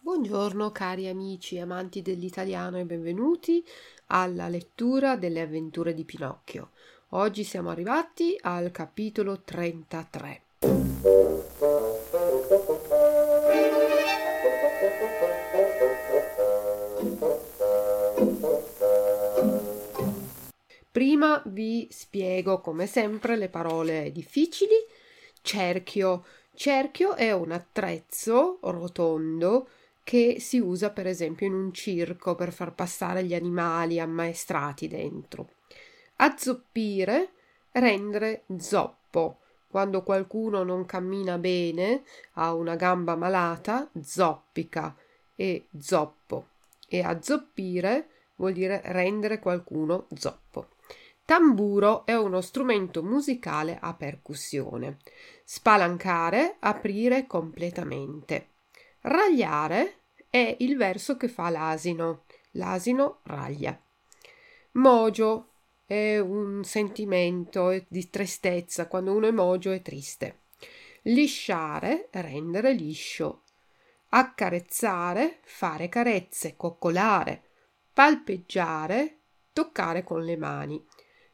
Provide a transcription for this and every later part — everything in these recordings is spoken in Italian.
Buongiorno cari amici amanti dell'italiano e benvenuti alla lettura delle avventure di Pinocchio. Oggi siamo arrivati al capitolo 33. Prima vi spiego come sempre le parole difficili. Cerchio. Cerchio è un attrezzo rotondo che si usa per esempio in un circo per far passare gli animali ammaestrati dentro. Azzoppire, rendere zoppo. Quando qualcuno non cammina bene, ha una gamba malata, zoppica e zoppo. E azzoppire vuol dire rendere qualcuno zoppo. Tamburo è uno strumento musicale a percussione. Spalancare, aprire completamente. Ragliare è il verso che fa l'asino. L'asino raglia. Mogio è un sentimento di tristezza, quando uno è mogio è triste. Lisciare, rendere liscio. Accarezzare, fare carezze, coccolare. Palpeggiare, toccare con le mani.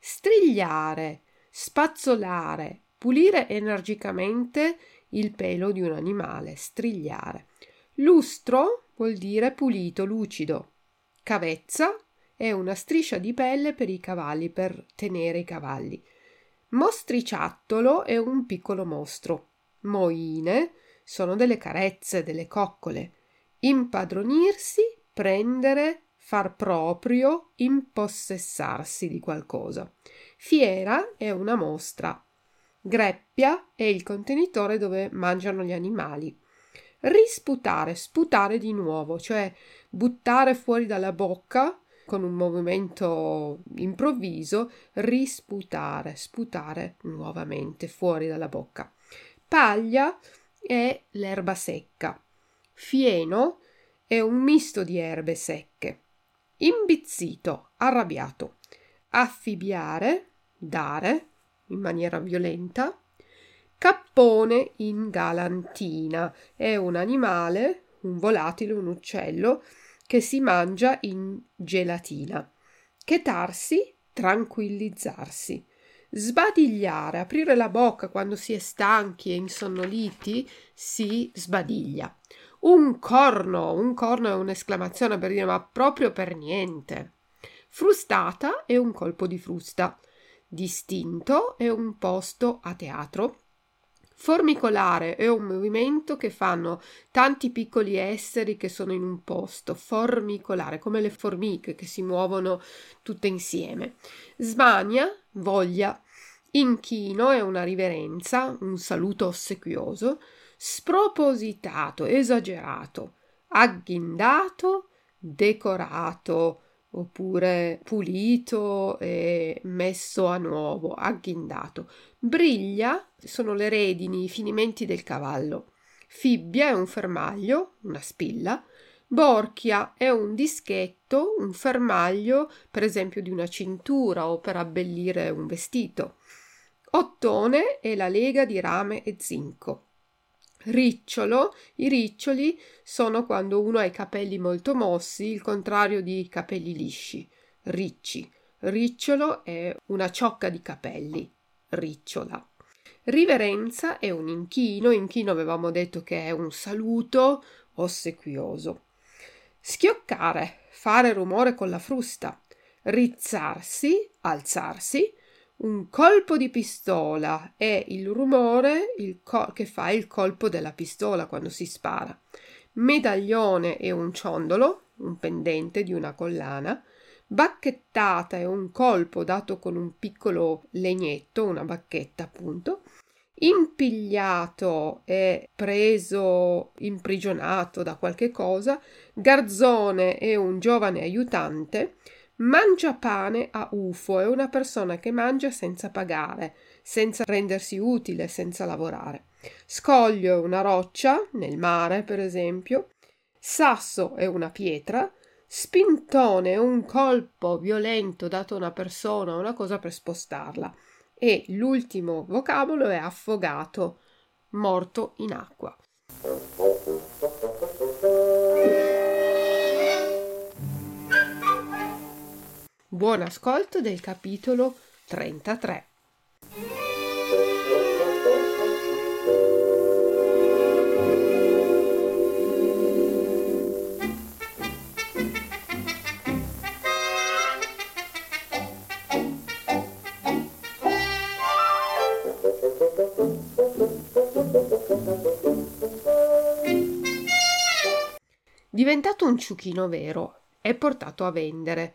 Strigliare, spazzolare, pulire energicamente il pelo di un animale, strigliare. Lustro vuol dire pulito, lucido. Cavezza è una striscia di pelle per i cavalli, per tenere i cavalli. Mostriciattolo è un piccolo mostro. Moine sono delle carezze, delle coccole. Impadronirsi, prendere, far proprio, impossessarsi di qualcosa. Fiera è una mostra. Greppia è il contenitore dove mangiano gli animali. Risputare, sputare di nuovo, cioè buttare fuori dalla bocca con un movimento improvviso, risputare, sputare nuovamente fuori dalla bocca. Paglia è l'erba secca. Fieno è un misto di erbe secche. Imbizzito, arrabbiato. Affibbiare, dare in maniera violenta. Cappone in galantina è un animale, un volatile, un uccello che si mangia in gelatina. Chetarsi, tranquillizzarsi. Sbadigliare, aprire la bocca quando si è stanchi e insonnoliti, si sbadiglia. Un corno, un corno è un'esclamazione per dire ma proprio per niente. Frustata è un colpo di frusta. Distinto è un posto a teatro. Formicolare è un movimento che fanno tanti piccoli esseri che sono in un posto, formicolare, come le formiche che si muovono tutte insieme. Smania, voglia. Inchino è una riverenza, un saluto ossequioso. Spropositato, esagerato. Agghindato, decorato oppure pulito e messo a nuovo, agghindato. Briglia sono le redini, i finimenti del cavallo. Fibbia è un fermaglio, una spilla. Borchia è un dischetto, un fermaglio, per esempio di una cintura o per abbellire un vestito. Ottone è la lega di rame e zinco. Ricciolo, i riccioli sono quando uno ha i capelli molto mossi, il contrario di capelli lisci. Ricci. Ricciolo è una ciocca di capelli. Ricciola. Riverenza è un inchino, inchino avevamo detto che è un saluto ossequioso. Schioccare, fare rumore con la frusta. Rizzarsi, alzarsi, un colpo di pistola è il rumore il co- che fa il colpo della pistola quando si spara. Medaglione è un ciondolo, un pendente di una collana. Bacchettata è un colpo dato con un piccolo legnetto, una bacchetta appunto. Impigliato è preso, imprigionato da qualche cosa. Garzone è un giovane aiutante. Mangiapane a UFO è una persona che mangia senza pagare, senza rendersi utile, senza lavorare. Scoglio è una roccia, nel mare per esempio. Sasso è una pietra. Spintone è un colpo violento dato a una persona o una cosa per spostarla. E l'ultimo vocabolo è affogato, morto in acqua. Buon ascolto del capitolo 33. Diventato un ciuchino vero, è portato a vendere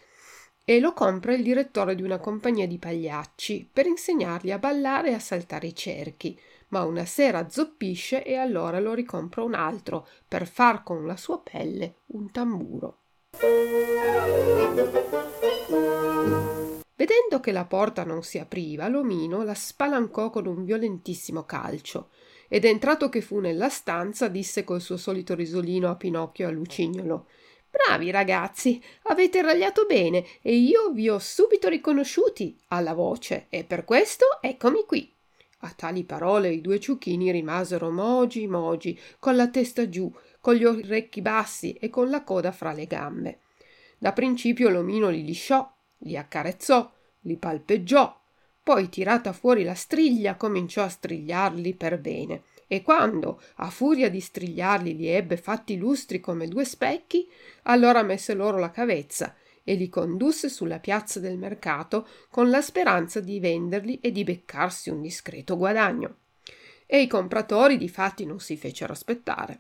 e lo compra il direttore di una compagnia di pagliacci per insegnargli a ballare e a saltare i cerchi, ma una sera zoppisce e allora lo ricompra un altro per far con la sua pelle un tamburo. Vedendo che la porta non si apriva, l'omino la spalancò con un violentissimo calcio ed entrato che fu nella stanza disse col suo solito risolino a Pinocchio e a Lucignolo Bravi ragazzi, avete ragliato bene e io vi ho subito riconosciuti alla voce e per questo eccomi qui. A tali parole i due ciuchini rimasero mogi mogi, con la testa giù, con gli orecchi bassi e con la coda fra le gambe. Da principio l'omino li lisciò, li accarezzò, li palpeggiò, poi tirata fuori la striglia cominciò a strigliarli per bene e quando, a furia di strigliarli, li ebbe fatti lustri come due specchi, allora messe loro la cavezza e li condusse sulla piazza del mercato con la speranza di venderli e di beccarsi un discreto guadagno. E i compratori di fatti non si fecero aspettare.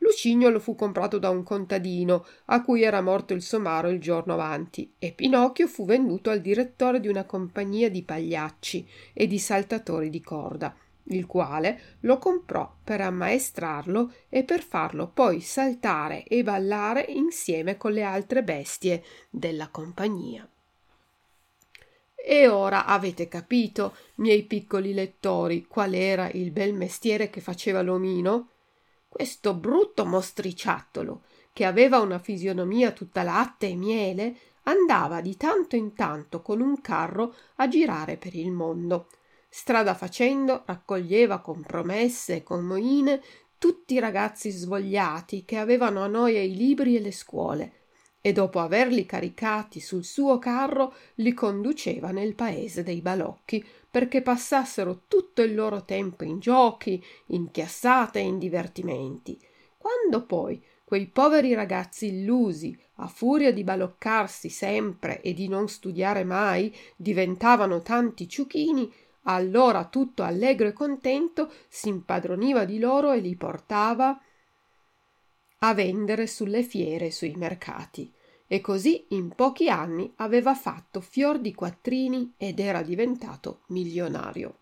Lucignolo fu comprato da un contadino a cui era morto il somaro il giorno avanti e Pinocchio fu venduto al direttore di una compagnia di pagliacci e di saltatori di corda il quale lo comprò per ammaestrarlo e per farlo poi saltare e ballare insieme con le altre bestie della compagnia. E ora avete capito, miei piccoli lettori, qual era il bel mestiere che faceva l'omino? Questo brutto mostriciattolo, che aveva una fisionomia tutta latte e miele, andava di tanto in tanto con un carro a girare per il mondo, Strada facendo raccoglieva con promesse e con moine tutti i ragazzi svogliati che avevano a noia i libri e le scuole e dopo averli caricati sul suo carro li conduceva nel paese dei balocchi perché passassero tutto il loro tempo in giochi, in chiassate e in divertimenti. Quando poi quei poveri ragazzi illusi, a furia di baloccarsi sempre e di non studiare mai, diventavano tanti ciuchini, allora tutto allegro e contento si impadroniva di loro e li portava a vendere sulle fiere e sui mercati. E così in pochi anni aveva fatto fior di quattrini ed era diventato milionario.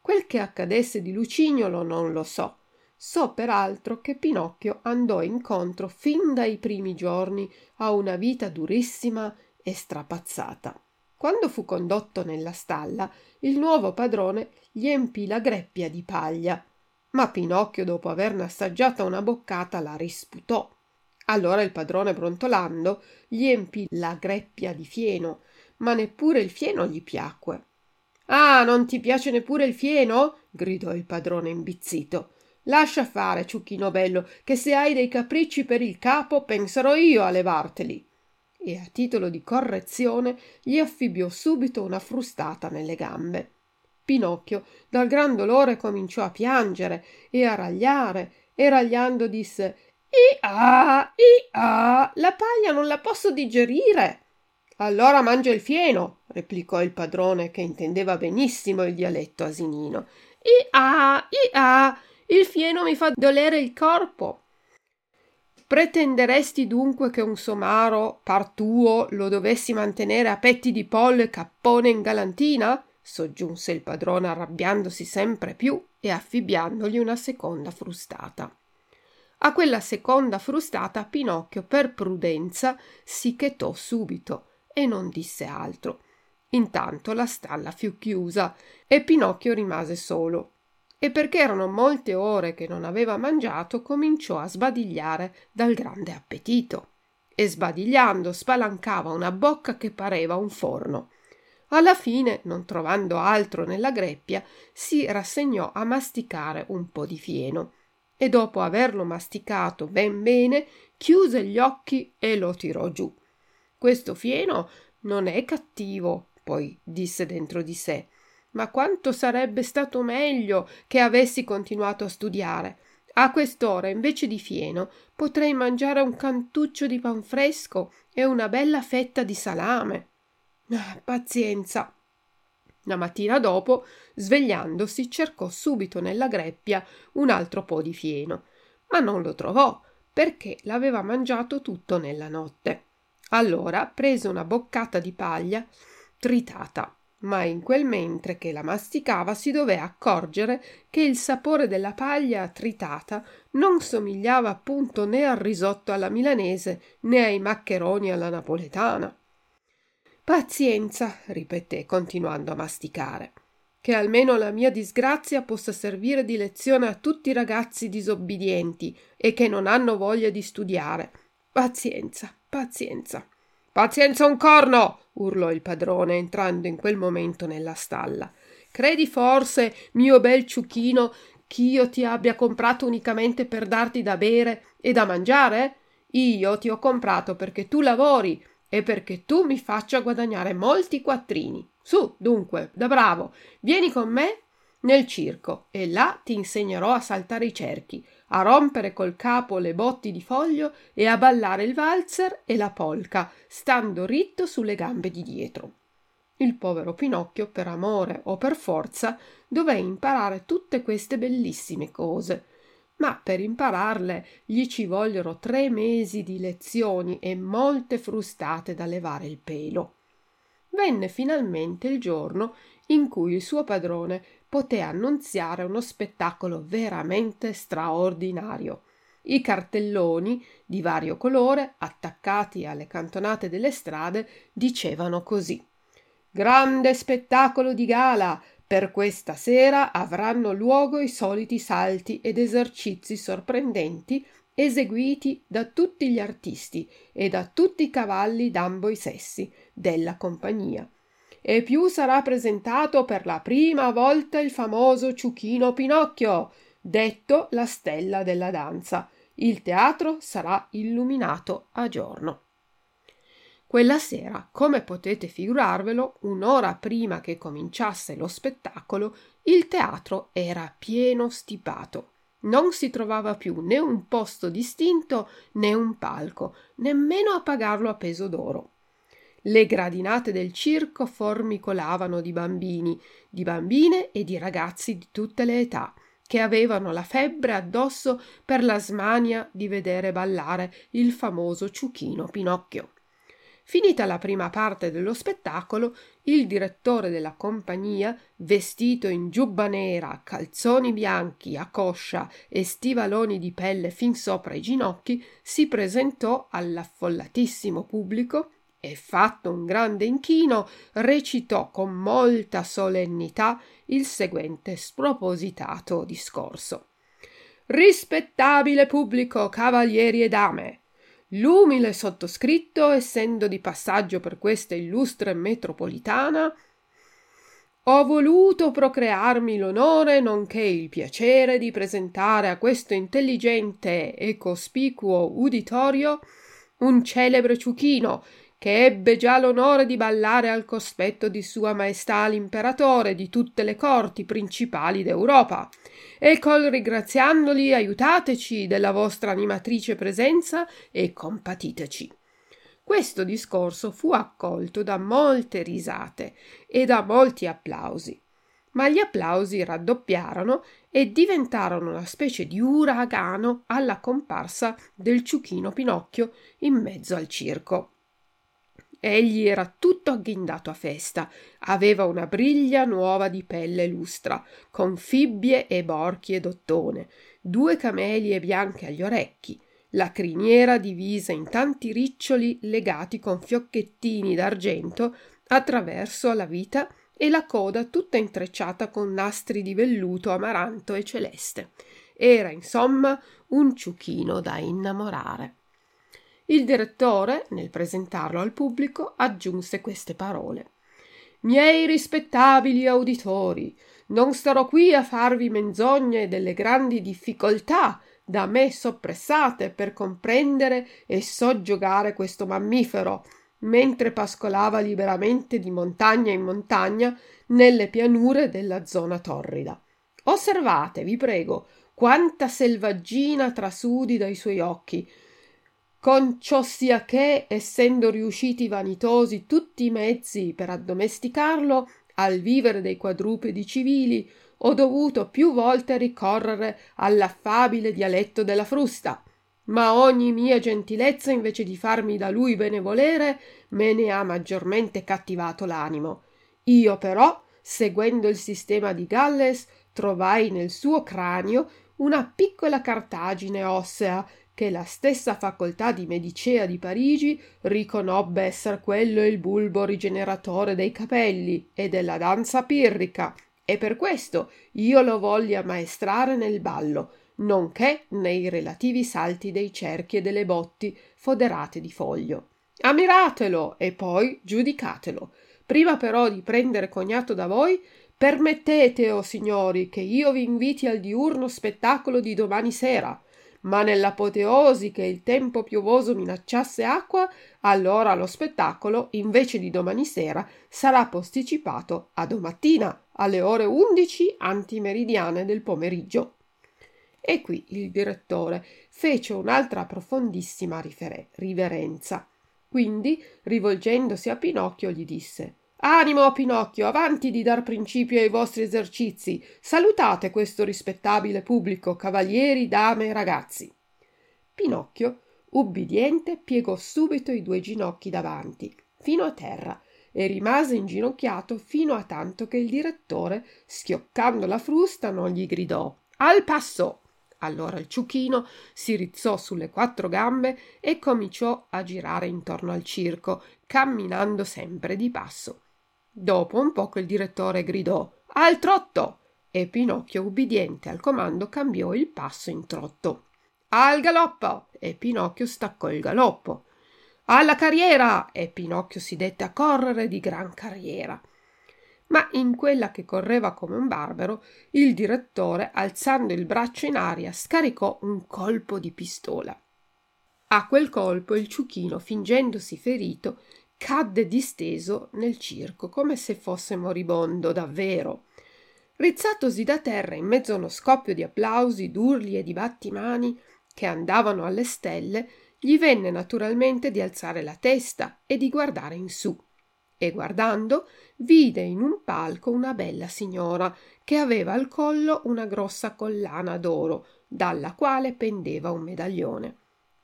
Quel che accadesse di Lucignolo non lo so. So peraltro che Pinocchio andò incontro fin dai primi giorni a una vita durissima e strapazzata. Quando fu condotto nella stalla, il nuovo padrone gli empì la greppia di paglia, ma Pinocchio, dopo averne assaggiata una boccata, la risputò. Allora il padrone brontolando gli empì la greppia di fieno, ma neppure il fieno gli piacque. Ah, non ti piace neppure il fieno? gridò il padrone imbizzito. Lascia fare, ciucchino bello, che se hai dei capricci per il capo penserò io a levarteli e a titolo di correzione gli affibbiò subito una frustata nelle gambe. Pinocchio dal gran dolore cominciò a piangere e a ragliare e ragliando disse Ia, ia, la paglia non la posso digerire. Allora mangia il fieno, replicò il padrone che intendeva benissimo il dialetto asinino. Ia, ia, il fieno mi fa dolere il corpo. Pretenderesti dunque che un somaro par tuo lo dovessi mantenere a petti di pollo e cappone in galantina? soggiunse il padrone arrabbiandosi sempre più e affibbiandogli una seconda frustata. A quella seconda frustata Pinocchio per prudenza si chetò subito e non disse altro. Intanto la stalla fu chiusa e Pinocchio rimase solo e perché erano molte ore che non aveva mangiato cominciò a sbadigliare dal grande appetito e sbadigliando spalancava una bocca che pareva un forno. Alla fine, non trovando altro nella greppia, si rassegnò a masticare un po di fieno e dopo averlo masticato ben bene, chiuse gli occhi e lo tirò giù. Questo fieno non è cattivo, poi disse dentro di sé. Ma quanto sarebbe stato meglio che avessi continuato a studiare. A quest'ora, invece di fieno, potrei mangiare un cantuccio di pan fresco e una bella fetta di salame. Ah, pazienza. La mattina dopo, svegliandosi, cercò subito nella greppia un altro po' di fieno, ma non lo trovò perché l'aveva mangiato tutto nella notte. Allora prese una boccata di paglia tritata, ma in quel mentre che la masticava si dové accorgere che il sapore della paglia tritata non somigliava appunto né al risotto alla milanese né ai maccheroni alla napoletana. Pazienza, ripeté continuando a masticare, che almeno la mia disgrazia possa servire di lezione a tutti i ragazzi disobbedienti e che non hanno voglia di studiare. Pazienza, pazienza. Pazienza un corno! urlò il padrone entrando in quel momento nella stalla. Credi forse, mio bel ciuchino, ch'io ti abbia comprato unicamente per darti da bere e da mangiare? Io ti ho comprato perché tu lavori e perché tu mi faccia guadagnare molti quattrini. Su, dunque, da bravo, vieni con me nel circo e là ti insegnerò a saltare i cerchi, a rompere col capo le botti di foglio e a ballare il valzer e la polca, stando ritto sulle gambe di dietro. Il povero Pinocchio, per amore o per forza, dové imparare tutte queste bellissime cose. Ma per impararle gli ci vogliono tre mesi di lezioni e molte frustate da levare il pelo. Venne finalmente il giorno in cui il suo padrone poté annunziare uno spettacolo veramente straordinario. I cartelloni di vario colore, attaccati alle cantonate delle strade, dicevano così Grande spettacolo di gala. Per questa sera avranno luogo i soliti salti ed esercizi sorprendenti eseguiti da tutti gli artisti e da tutti i cavalli d'ambo i sessi della compagnia e più sarà presentato per la prima volta il famoso Ciuchino Pinocchio, detto la stella della danza. Il teatro sarà illuminato a giorno. Quella sera, come potete figurarvelo, un'ora prima che cominciasse lo spettacolo, il teatro era pieno stipato. Non si trovava più né un posto distinto né un palco, nemmeno a pagarlo a peso d'oro. Le gradinate del circo formicolavano di bambini, di bambine e di ragazzi di tutte le età, che avevano la febbre addosso per la smania di vedere ballare il famoso ciuchino Pinocchio. Finita la prima parte dello spettacolo, il direttore della compagnia, vestito in giubba nera, calzoni bianchi a coscia e stivaloni di pelle fin sopra i ginocchi, si presentò all'affollatissimo pubblico e fatto un grande inchino recitò con molta solennità il seguente spropositato discorso. Rispettabile pubblico cavalieri e dame l'umile sottoscritto essendo di passaggio per questa illustre metropolitana ho voluto procrearmi l'onore nonché il piacere di presentare a questo intelligente e cospicuo uditorio un celebre ciuchino che ebbe già l'onore di ballare al cospetto di Sua Maestà l'imperatore di tutte le corti principali d'Europa, e col ringraziandoli aiutateci della vostra animatrice presenza e compatiteci. Questo discorso fu accolto da molte risate e da molti applausi, ma gli applausi raddoppiarono e diventarono una specie di uragano alla comparsa del ciuchino Pinocchio in mezzo al circo. Egli era tutto agghindato a festa, aveva una briglia nuova di pelle lustra, con fibbie e borchie d'ottone, due camelie bianche agli orecchi, la criniera divisa in tanti riccioli legati con fiocchettini d'argento attraverso la vita e la coda tutta intrecciata con nastri di velluto amaranto e celeste. Era insomma un ciuchino da innamorare. Il direttore, nel presentarlo al pubblico, aggiunse queste parole. Miei rispettabili auditori, non starò qui a farvi menzogne delle grandi difficoltà da me soppressate per comprendere e soggiogare questo mammifero, mentre pascolava liberamente di montagna in montagna nelle pianure della zona torrida. Osservate, vi prego, quanta selvaggina trasudi dai suoi occhi, con ciò sia che, essendo riusciti vanitosi tutti i mezzi per addomesticarlo al vivere dei quadrupedi civili, ho dovuto più volte ricorrere all'affabile dialetto della frusta, ma ogni mia gentilezza, invece di farmi da lui benevolere, me ne ha maggiormente cattivato l'animo. Io però, seguendo il sistema di Galles, trovai nel suo cranio una piccola cartagine ossea che la stessa facoltà di Medicea di Parigi riconobbe esser quello il bulbo rigeneratore dei capelli e della danza pirrica, e per questo io lo volli ammaestrare nel ballo, nonché nei relativi salti dei cerchi e delle botti foderate di foglio. Ammiratelo e poi giudicatelo. Prima però di prendere cognato da voi, permettete, o oh signori, che io vi inviti al diurno spettacolo di domani sera ma nell'apoteosi che il tempo piovoso minacciasse acqua, allora lo spettacolo, invece di domani sera, sarà posticipato a domattina alle ore undici antimeridiane del pomeriggio. E qui il direttore fece un'altra profondissima rifere- riverenza. Quindi, rivolgendosi a Pinocchio, gli disse Animo, Pinocchio, avanti di dar principio ai vostri esercizi. Salutate questo rispettabile pubblico, cavalieri, dame e ragazzi. Pinocchio, ubbidiente, piegò subito i due ginocchi davanti, fino a terra, e rimase inginocchiato fino a tanto che il direttore, schioccando la frusta, non gli gridò Al passo! Allora il ciuchino si rizzò sulle quattro gambe e cominciò a girare intorno al circo, camminando sempre di passo. Dopo un poco il direttore gridò Al trotto! e Pinocchio, ubbidiente al comando, cambiò il passo in trotto. Al galoppo! e Pinocchio staccò il galoppo. Alla carriera! e Pinocchio si dette a correre di gran carriera. Ma in quella che correva come un barbaro, il direttore, alzando il braccio in aria, scaricò un colpo di pistola. A quel colpo il ciuchino, fingendosi ferito, cadde disteso nel circo come se fosse moribondo davvero. Rizzatosi da terra in mezzo a uno scoppio di applausi, d'urli e di battimani che andavano alle stelle, gli venne naturalmente di alzare la testa e di guardare in su. E guardando, vide in un palco una bella signora che aveva al collo una grossa collana d'oro, dalla quale pendeva un medaglione.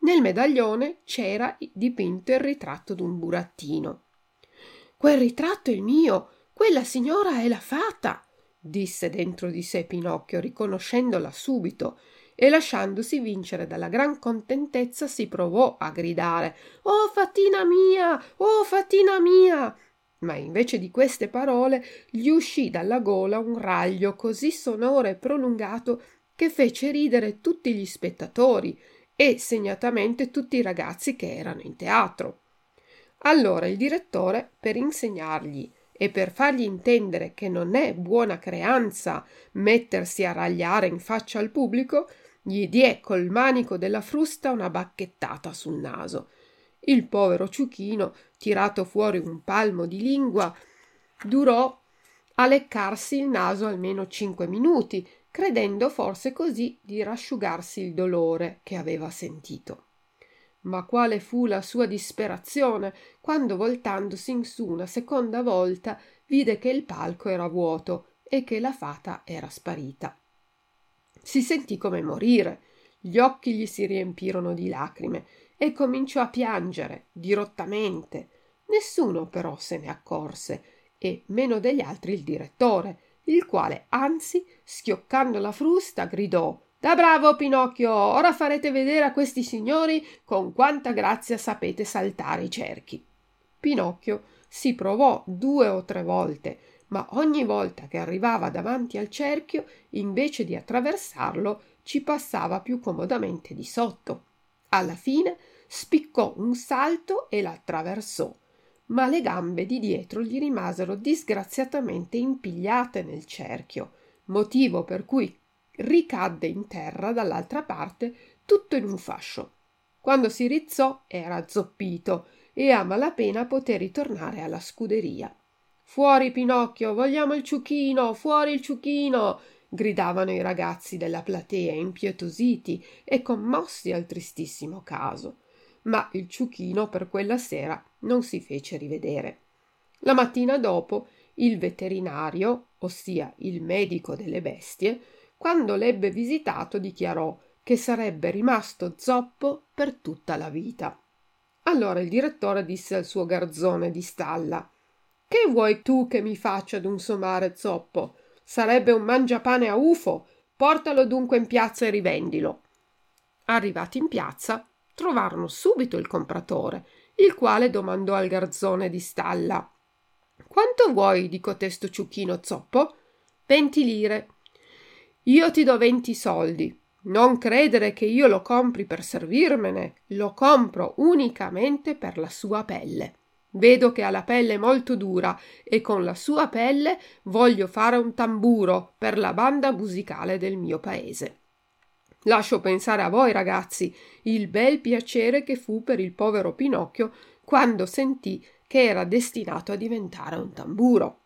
Nel medaglione c'era dipinto il ritratto d'un burattino. Quel ritratto è il mio, quella signora è la fata, disse dentro di sé Pinocchio, riconoscendola subito, e lasciandosi vincere dalla gran contentezza si provò a gridare Oh fatina mia, oh fatina mia. Ma invece di queste parole gli uscì dalla gola un raglio così sonoro e prolungato che fece ridere tutti gli spettatori e segnatamente tutti i ragazzi che erano in teatro. Allora il direttore, per insegnargli e per fargli intendere che non è buona creanza mettersi a ragliare in faccia al pubblico, gli diè col manico della frusta una bacchettata sul naso. Il povero ciuchino, tirato fuori un palmo di lingua, durò a leccarsi il naso almeno cinque minuti credendo forse così di rasciugarsi il dolore che aveva sentito. Ma quale fu la sua disperazione quando voltandosi in su una seconda volta vide che il palco era vuoto e che la fata era sparita. Si sentì come morire, gli occhi gli si riempirono di lacrime e cominciò a piangere dirottamente. Nessuno però se ne accorse e meno degli altri il direttore, il quale anzi schioccando la frusta gridò da bravo Pinocchio ora farete vedere a questi signori con quanta grazia sapete saltare i cerchi. Pinocchio si provò due o tre volte ma ogni volta che arrivava davanti al cerchio invece di attraversarlo ci passava più comodamente di sotto. Alla fine spiccò un salto e l'attraversò ma le gambe di dietro gli rimasero disgraziatamente impigliate nel cerchio, motivo per cui ricadde in terra dall'altra parte tutto in un fascio. Quando si rizzò era zoppito e a malapena poté ritornare alla scuderia. Fuori Pinocchio, vogliamo il ciuchino, fuori il ciuchino! gridavano i ragazzi della platea impietositi e commossi al tristissimo caso. Ma il ciuchino per quella sera non si fece rivedere. La mattina dopo il veterinario, ossia il medico delle bestie, quando l'ebbe visitato dichiarò che sarebbe rimasto zoppo per tutta la vita. Allora il direttore disse al suo garzone di stalla Che vuoi tu che mi faccia d'un somare zoppo? Sarebbe un mangiapane a ufo. Portalo dunque in piazza e rivendilo. Arrivati in piazza, trovarono subito il compratore, il quale domandò al garzone di stalla Quanto vuoi di cotesto ciuchino zoppo? Venti lire. Io ti do venti soldi. Non credere che io lo compri per servirmene, lo compro unicamente per la sua pelle. Vedo che ha la pelle molto dura e con la sua pelle voglio fare un tamburo per la banda musicale del mio paese. Lascio pensare a voi, ragazzi, il bel piacere che fu per il povero Pinocchio quando sentì che era destinato a diventare un tamburo.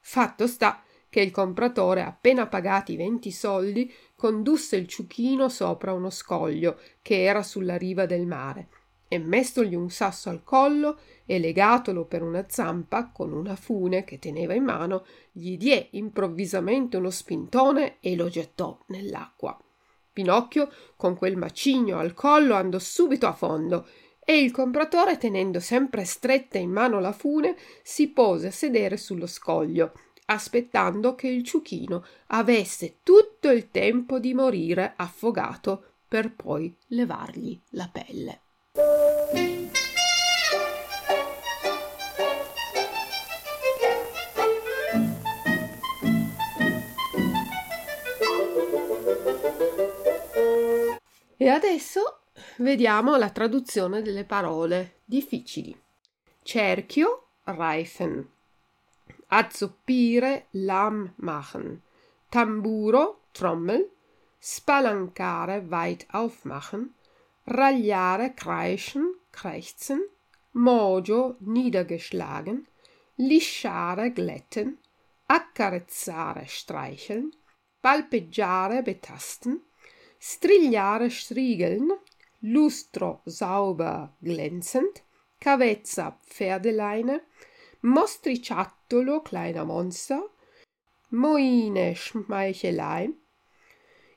Fatto sta che il compratore, appena pagati venti soldi, condusse il ciuchino sopra uno scoglio che era sulla riva del mare e mestogli un sasso al collo e legatolo per una zampa con una fune che teneva in mano, gli diè improvvisamente uno spintone e lo gettò nell'acqua. Pinocchio, con quel macigno al collo, andò subito a fondo e il compratore, tenendo sempre stretta in mano la fune, si pose a sedere sullo scoglio, aspettando che il ciuchino avesse tutto il tempo di morire affogato per poi levargli la pelle. E adesso vediamo la traduzione delle parole difficili. Cerchio, Reifen. Azzoppire, Lamm machen. Tamburo, Trommel. Spalancare, weit aufmachen. Ragliare, kreischen, krächzen. Mojo, niedergeschlagen. Lisciare, glätten. Accarezzare, streicheln. Palpeggiare, betasten strigliare striegeln, lustro sauber glänzend, cavezza Pferdeleine, mostriciattolo kleiner Monster, Moine Schmeichelei,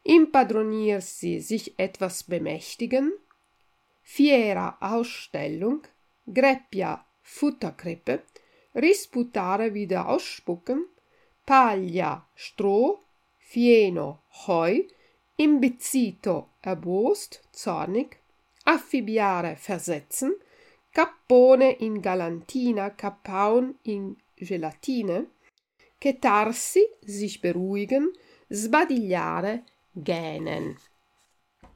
impadronirsi sich etwas bemächtigen, fiera Ausstellung, Greppia Futterkrippe, risputare wieder ausspucken, Paglia Stroh, Fieno Heu, imbizzito, erbost, zornig, affibbiare, versetzen, cappone in galantina, cappaun in gelatine, chetarsi, sich beruhigen, sbadigliare, gähnen.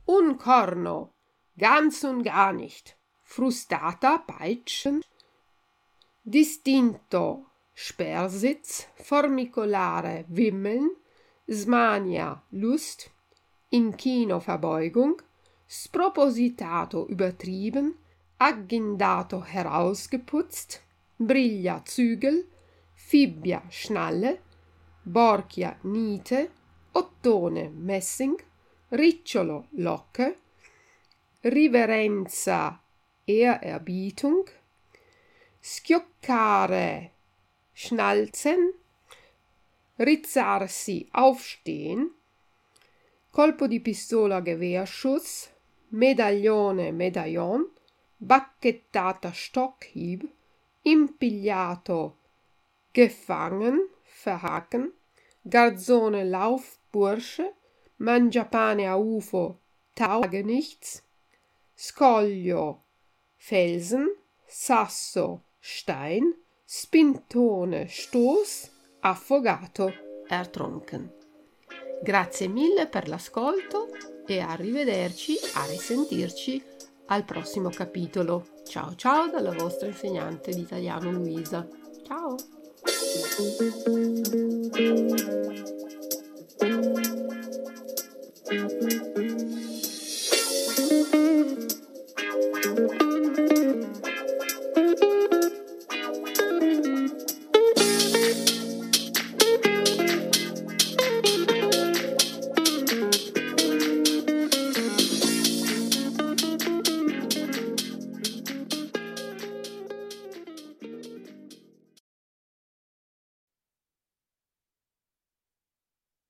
Un corno, ganz und gar nicht, frustata, peitschen, distinto, Spersitz, formicolare, wimmeln, smania, Lust, Inchino-Verbeugung, spropositato übertrieben, aggindato herausgeputzt, briglia Zügel, fibbia Schnalle, borchia Niete, ottone Messing, ricciolo Locke, riverenza Ehrerbietung, schioccare Schnalzen, rizzarsi aufstehen, colpo di pistola Gewehrschuss, medaglione Medaillon, bacchettata Stockhieb, impigliato gefangen, verhaken, garzone Laufbursche, mangiapane a ufo, tauge nichts, scoglio Felsen, sasso Stein, spintone Stoß, affogato ertrunken. Grazie mille per l'ascolto e arrivederci, a risentirci al prossimo capitolo. Ciao ciao dalla vostra insegnante di italiano Luisa. Ciao!